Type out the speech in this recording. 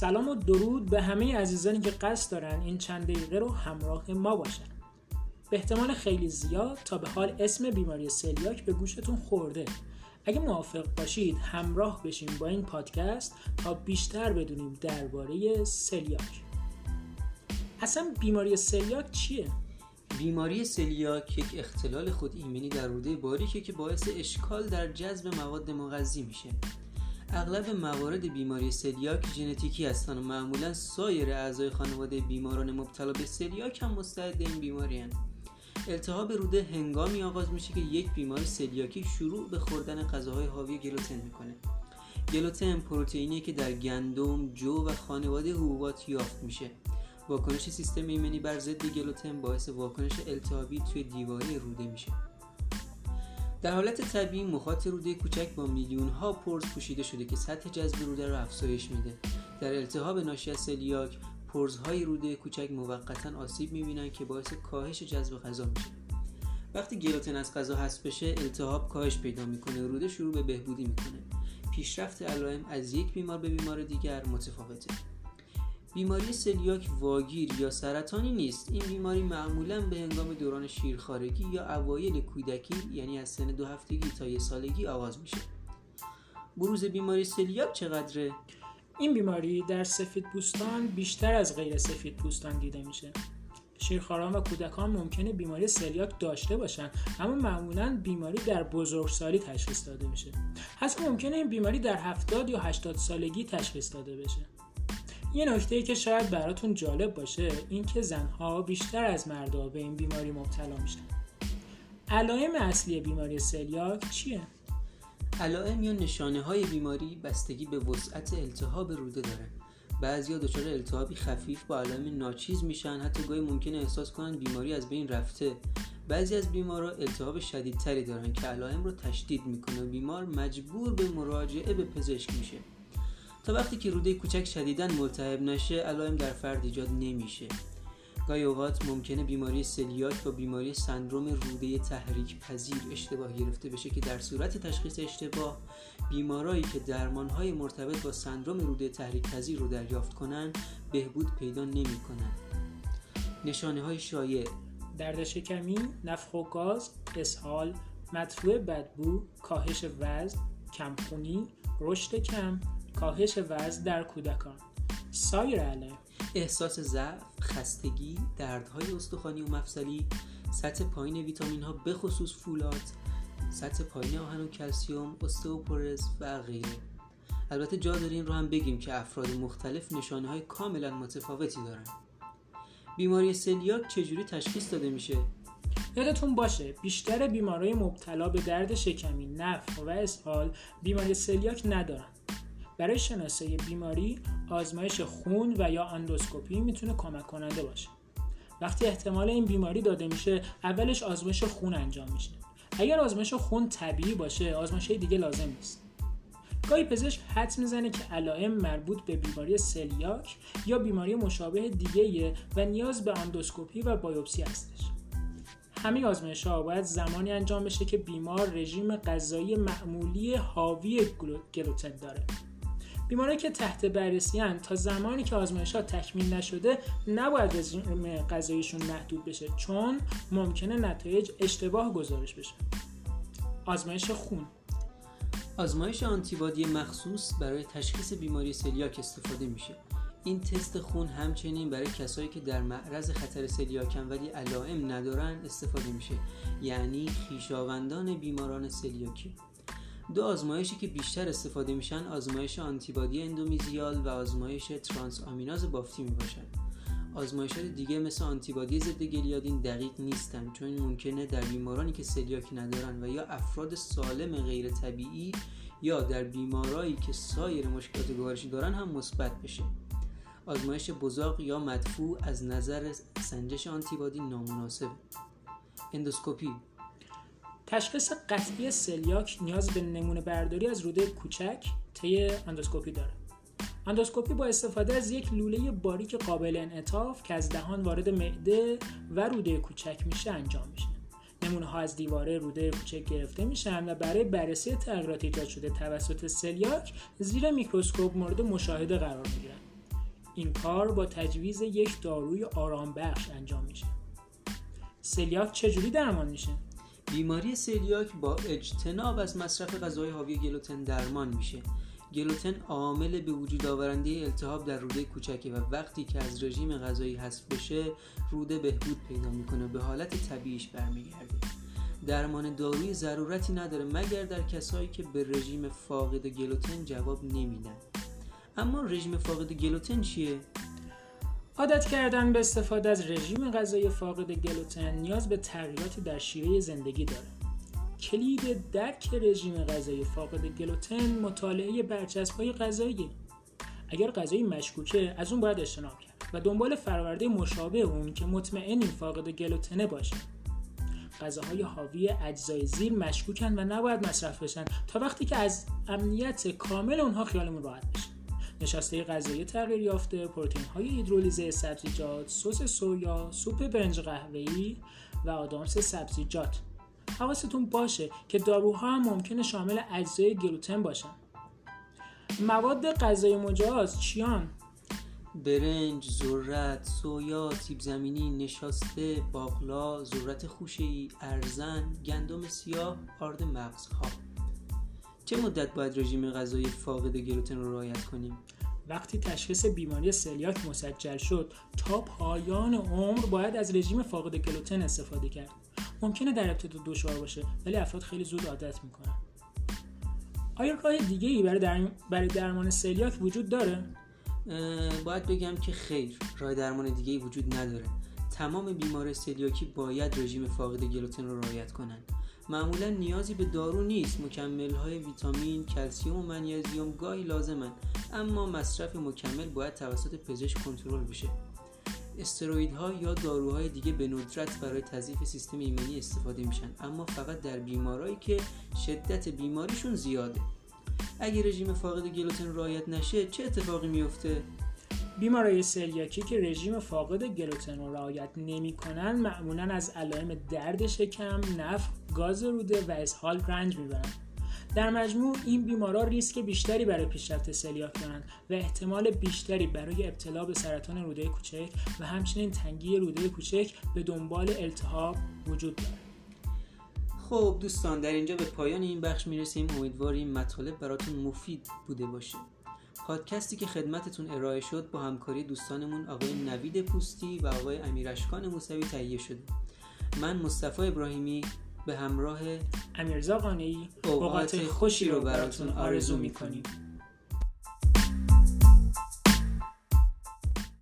سلام و درود به همه عزیزانی که قصد دارن این چند دقیقه رو همراه ما باشن. به احتمال خیلی زیاد تا به حال اسم بیماری سلیاک به گوشتون خورده. اگه موافق باشید همراه بشیم با این پادکست تا بیشتر بدونیم درباره سلیاک اصلا بیماری سلیاک چیه؟ بیماری سلیاک یک اختلال خود ایمنی در روده باریکه که باعث اشکال در جذب مواد مغذی میشه. اغلب موارد بیماری سلیاک ژنتیکی هستند. و معمولا سایر اعضای خانواده بیماران مبتلا به سلیاک هم مستعد این بیماری هستند. التهاب روده هنگامی آغاز میشه که یک بیمار سلیاکی شروع به خوردن غذاهای حاوی گلوتن می‌کنه. گلوتن پروتئینی که در گندم، جو و خانواده حبوبات یافت میشه. واکنش سیستم ایمنی بر ضد گلوتن باعث واکنش التهابی توی دیواره روده میشه. در حالت طبیعی مخاط روده کوچک با میلیون ها پرز پوشیده شده که سطح جذب روده را افزایش میده. در التهاب ناشی از سلیاک پرزهای روده کوچک موقتا آسیب می‌بینن که باعث کاهش جذب غذا میشه. وقتی گلوتن از غذا حذف بشه التهاب کاهش پیدا می‌کنه روده شروع به بهبودی می‌کنه. پیشرفت علائم از یک بیمار به بیمار دیگر متفاوته. بیماری سلیاک واگیر یا سرطانی نیست. این بیماری معمولا به هنگام دوران شیرخارگی یا اوایل کودکی یعنی از سن دو هفتگی تا یک سالگی آغاز میشه. بروز بیماری سلیاک چقدره؟ این بیماری در سفید پوستان بیشتر از غیر سفید پوستان دیده میشه. شیرخواران و کودکان ممکنه بیماری سلیاک داشته باشن اما معمولا بیماری در بزرگسالی تشخیص داده میشه. حتی ممکنه این بیماری در 70 یا 80 سالگی تشخیص داده بشه. یه نکته که شاید براتون جالب باشه این که زنها بیشتر از مردها به این بیماری مبتلا میشن. علائم اصلی بیماری سلیاک چیه؟ علائم یا نشانه های بیماری بستگی به وسعت التهاب روده داره بعضیا دچار التهابی خفیف با علائم ناچیز میشن حتی گاهی ممکنه احساس کنن بیماری از بین رفته. بعضی از بیمارا التهاب شدیدتری دارن که علائم رو تشدید می‌کنه. و بیمار مجبور به مراجعه به پزشک میشه. تا وقتی که روده کوچک شدیدا ملتهب نشه علائم در فرد ایجاد نمیشه. گاهی اوقات ممکنه بیماری سلیاک با بیماری سندروم روده تحریک پذیر اشتباه گرفته بشه که در صورت تشخیص اشتباه بیمارایی که درمانهای مرتبط با سندروم روده تحریک پذیر رو دریافت کنن بهبود پیدا نمی‌کنن. نشانه های شایع درد شکمی، نفخ و گاز، اسهال، مدفوع بدبو، کاهش وزن، کمخونی، رشد کم، کاهش وزن در کودکان. سایر علائم احساس ضعف خستگی دردهای استخوانی و مفصلی سطح پایین ویتامین ها به خصوص فولاد سطح پایین آهن و کلسیوم استئوپورز و غیره. البته جا داریم رو هم بگیم که افراد مختلف نشانه های کاملا متفاوتی دارن. بیماری سلیاک چجوری تشخیص داده میشه؟ یادتون باشه بیشتر بیمارای مبتلا به درد شکمی نفخ و اسهال بیماری سلیاک ندارن. برای شناسایی بیماری آزمایش خون و یا اندوسکوپی می‌تونه کمک کننده باشه. وقتی احتمال این بیماری داده میشه اولش آزمایش خون انجام میشه. اگر آزمایش خون طبیعی باشه آزمایش دیگه لازم نیست. گاهی پزشک حدس می‌زنه که علائم مربوط به بیماری سلیاک یا بیماری مشابه دیگه و نیاز به اندوسکوپی و بایوپسی هستش. همه آزمایش ها باید زمانی انجام بشه که بیمار رژیم غذایی معمولی حاوی گلوتن داره. بیماری که تحت بررسی تا زمانی که آزمایش ها تکمیل نشده نباید رژیم غذاییشون محدود بشه چون ممکنه نتایج اشتباه گزارش بشه. آزمایش خون آزمایش آنتیبادی مخصوص برای تشخیص بیماری سلیاک استفاده میشه. این تست خون همچنین برای کسایی که در معرض خطر سلیاکن ولی علائم ندارن استفاده میشه یعنی خویشاوندان بیماران سلیاکی. دو آزمایشی که بیشتر استفاده میشن آزمایش آنتیبادی اندومیزیال و آزمایش ترانس آمیناز بافتی می‌باشن. آزمایشات دیگه مثل آنتیبادی ضد گلیادین دقیق نیستن چون ممکنه در بیمارانی که سلیاک ندارن و یا افراد سالم غیر طبیعی یا در بیمارایی که سایر مشکلات گوارشی دارن هم مثبت بشه. آزمایش بزاق یا مدفوع از نظر سنجش آنتیبادی نامناسب اندوسکوپی تشخیص قطعی سلیاک نیاز به نمونه برداری از روده کوچک طی اندوسکوپی داره. اندوسکوپی با استفاده از یک لوله باریک قابل انعطاف که از دهان وارد معده و روده کوچک میشه انجام میشه. نمونه ها از دیواره روده کوچک گرفته میشن و برای بررسی تغییرات ایجاد شده توسط سلیاک زیر میکروسکوپ مورد مشاهده قرار می‌گیرن. این کار با تجویز یک داروی آرام بخش انجام میشه. سلیاک چجوری درمان میشه؟ بیماری سلیاک با اجتناب از مصرف غذای حاوی گلوتن درمان میشه. گلوتن عامل به وجود آورنده التهاب در روده کوچکه و وقتی که از رژیم غذایی حذف بشه روده بهبود پیدا می‌کنه به حالت طبیعیش برمیگرده. درمان داروی ضرورتی نداره مگر در کسایی که به رژیم فاقد گلوتن جواب نمیدن. اما رژیم فاقد گلوتن چیه؟ عادت کردن به استفاده از رژیم غذایی فاقد گلوتن نیاز به تغییراتی در شیوه زندگی داره. کلید درک رژیم غذایی فاقد گلوتن مطالعه برچسب‌های غذایی. اگر غذایی مشکوکه از اون باید اجتناب کرد و دنبال فرآورده مشابه اون که مطمئنیم فاقد گلوتنه باشه. غذاهای حاوی اجزای زیر مشکوکن و نباید مصرف بشن تا وقتی که از امنیت کامل اونها خیالمون راحت بشه. نشاسته غذایی تغییر یافته پروتئین های هیدرولیزه سبزیجات سس سویا سوپ برنج قهوه‌ای و آدامس سبزیجات. حواستون باشه که داروها هم ممکنه شامل اجزای گلوتن باشن. مواد غذایی مجاز چیان؟ برنج، ذرت، سویا، سیب زمینی، نشاسته، باقلا، ذرت خوشه‌ای، ارزن، گندم سیاه، آرد مغزها. چه مدت باید رژیم غذایی فاقد گلوتن رو رعایت کنیم؟ وقتی تشخیص بیماری سلیاک مسجل شد تا پایان عمر باید از رژیم فاقد گلوتن استفاده کرد ممکنه در ابتدا دشوار باشه ولی افراد خیلی زود عادت می‌کنن آیا راه دیگه ای برای, برای درمان سلیاک وجود داره؟ باید بگم که خیر راه درمان دیگه ای وجود نداره تمام بیمار سلیاکی باید رژیم فاقد گلوتن رو رعایت کنند معمولا نیازی به دارو نیست. مکمل های ویتامین کلسیوم و منیزیم گاهی لازمن اما مصرف مکمل باید توسط پزشک کنترل بشه. استروئیدها یا داروهای دیگه به ندرت برای تضعیف سیستم ایمنی استفاده میشن اما فقط در بیمارایی که شدت بیماریشون زیاده. اگه رژیم فاقد گلوتن رعایت نشه چه اتفاقی میفته بیمارای سلیاکی که رژیم فاقد گلوتن رو رعایت نمی‌کنن معمولا از علائم درد شکم، نفخ، گاز روده و اسهال رنج می‌برن. در مجموع این بیمارا ریسک بیشتری برای پیشرفت سلیاک دارند و احتمال بیشتری برای ابتلا به سرطان روده کوچک و همچنین تنگی روده کوچک به دنبال التهاب وجود دارد. خب دوستان در اینجا به پایان این بخش می‌رسیم امیدواریم مطالب براتون مفید بوده باشه پادکستی که خدمتتون ارائه شد با همکاری دوستانمون آقای نوید پوستی و آقای امیرشکان موسوی تهیه شده. من مصطفی ابراهیمی به همراه امیرزا قانعی اوقات خوشی رو براتون آرزو می‌کنیم.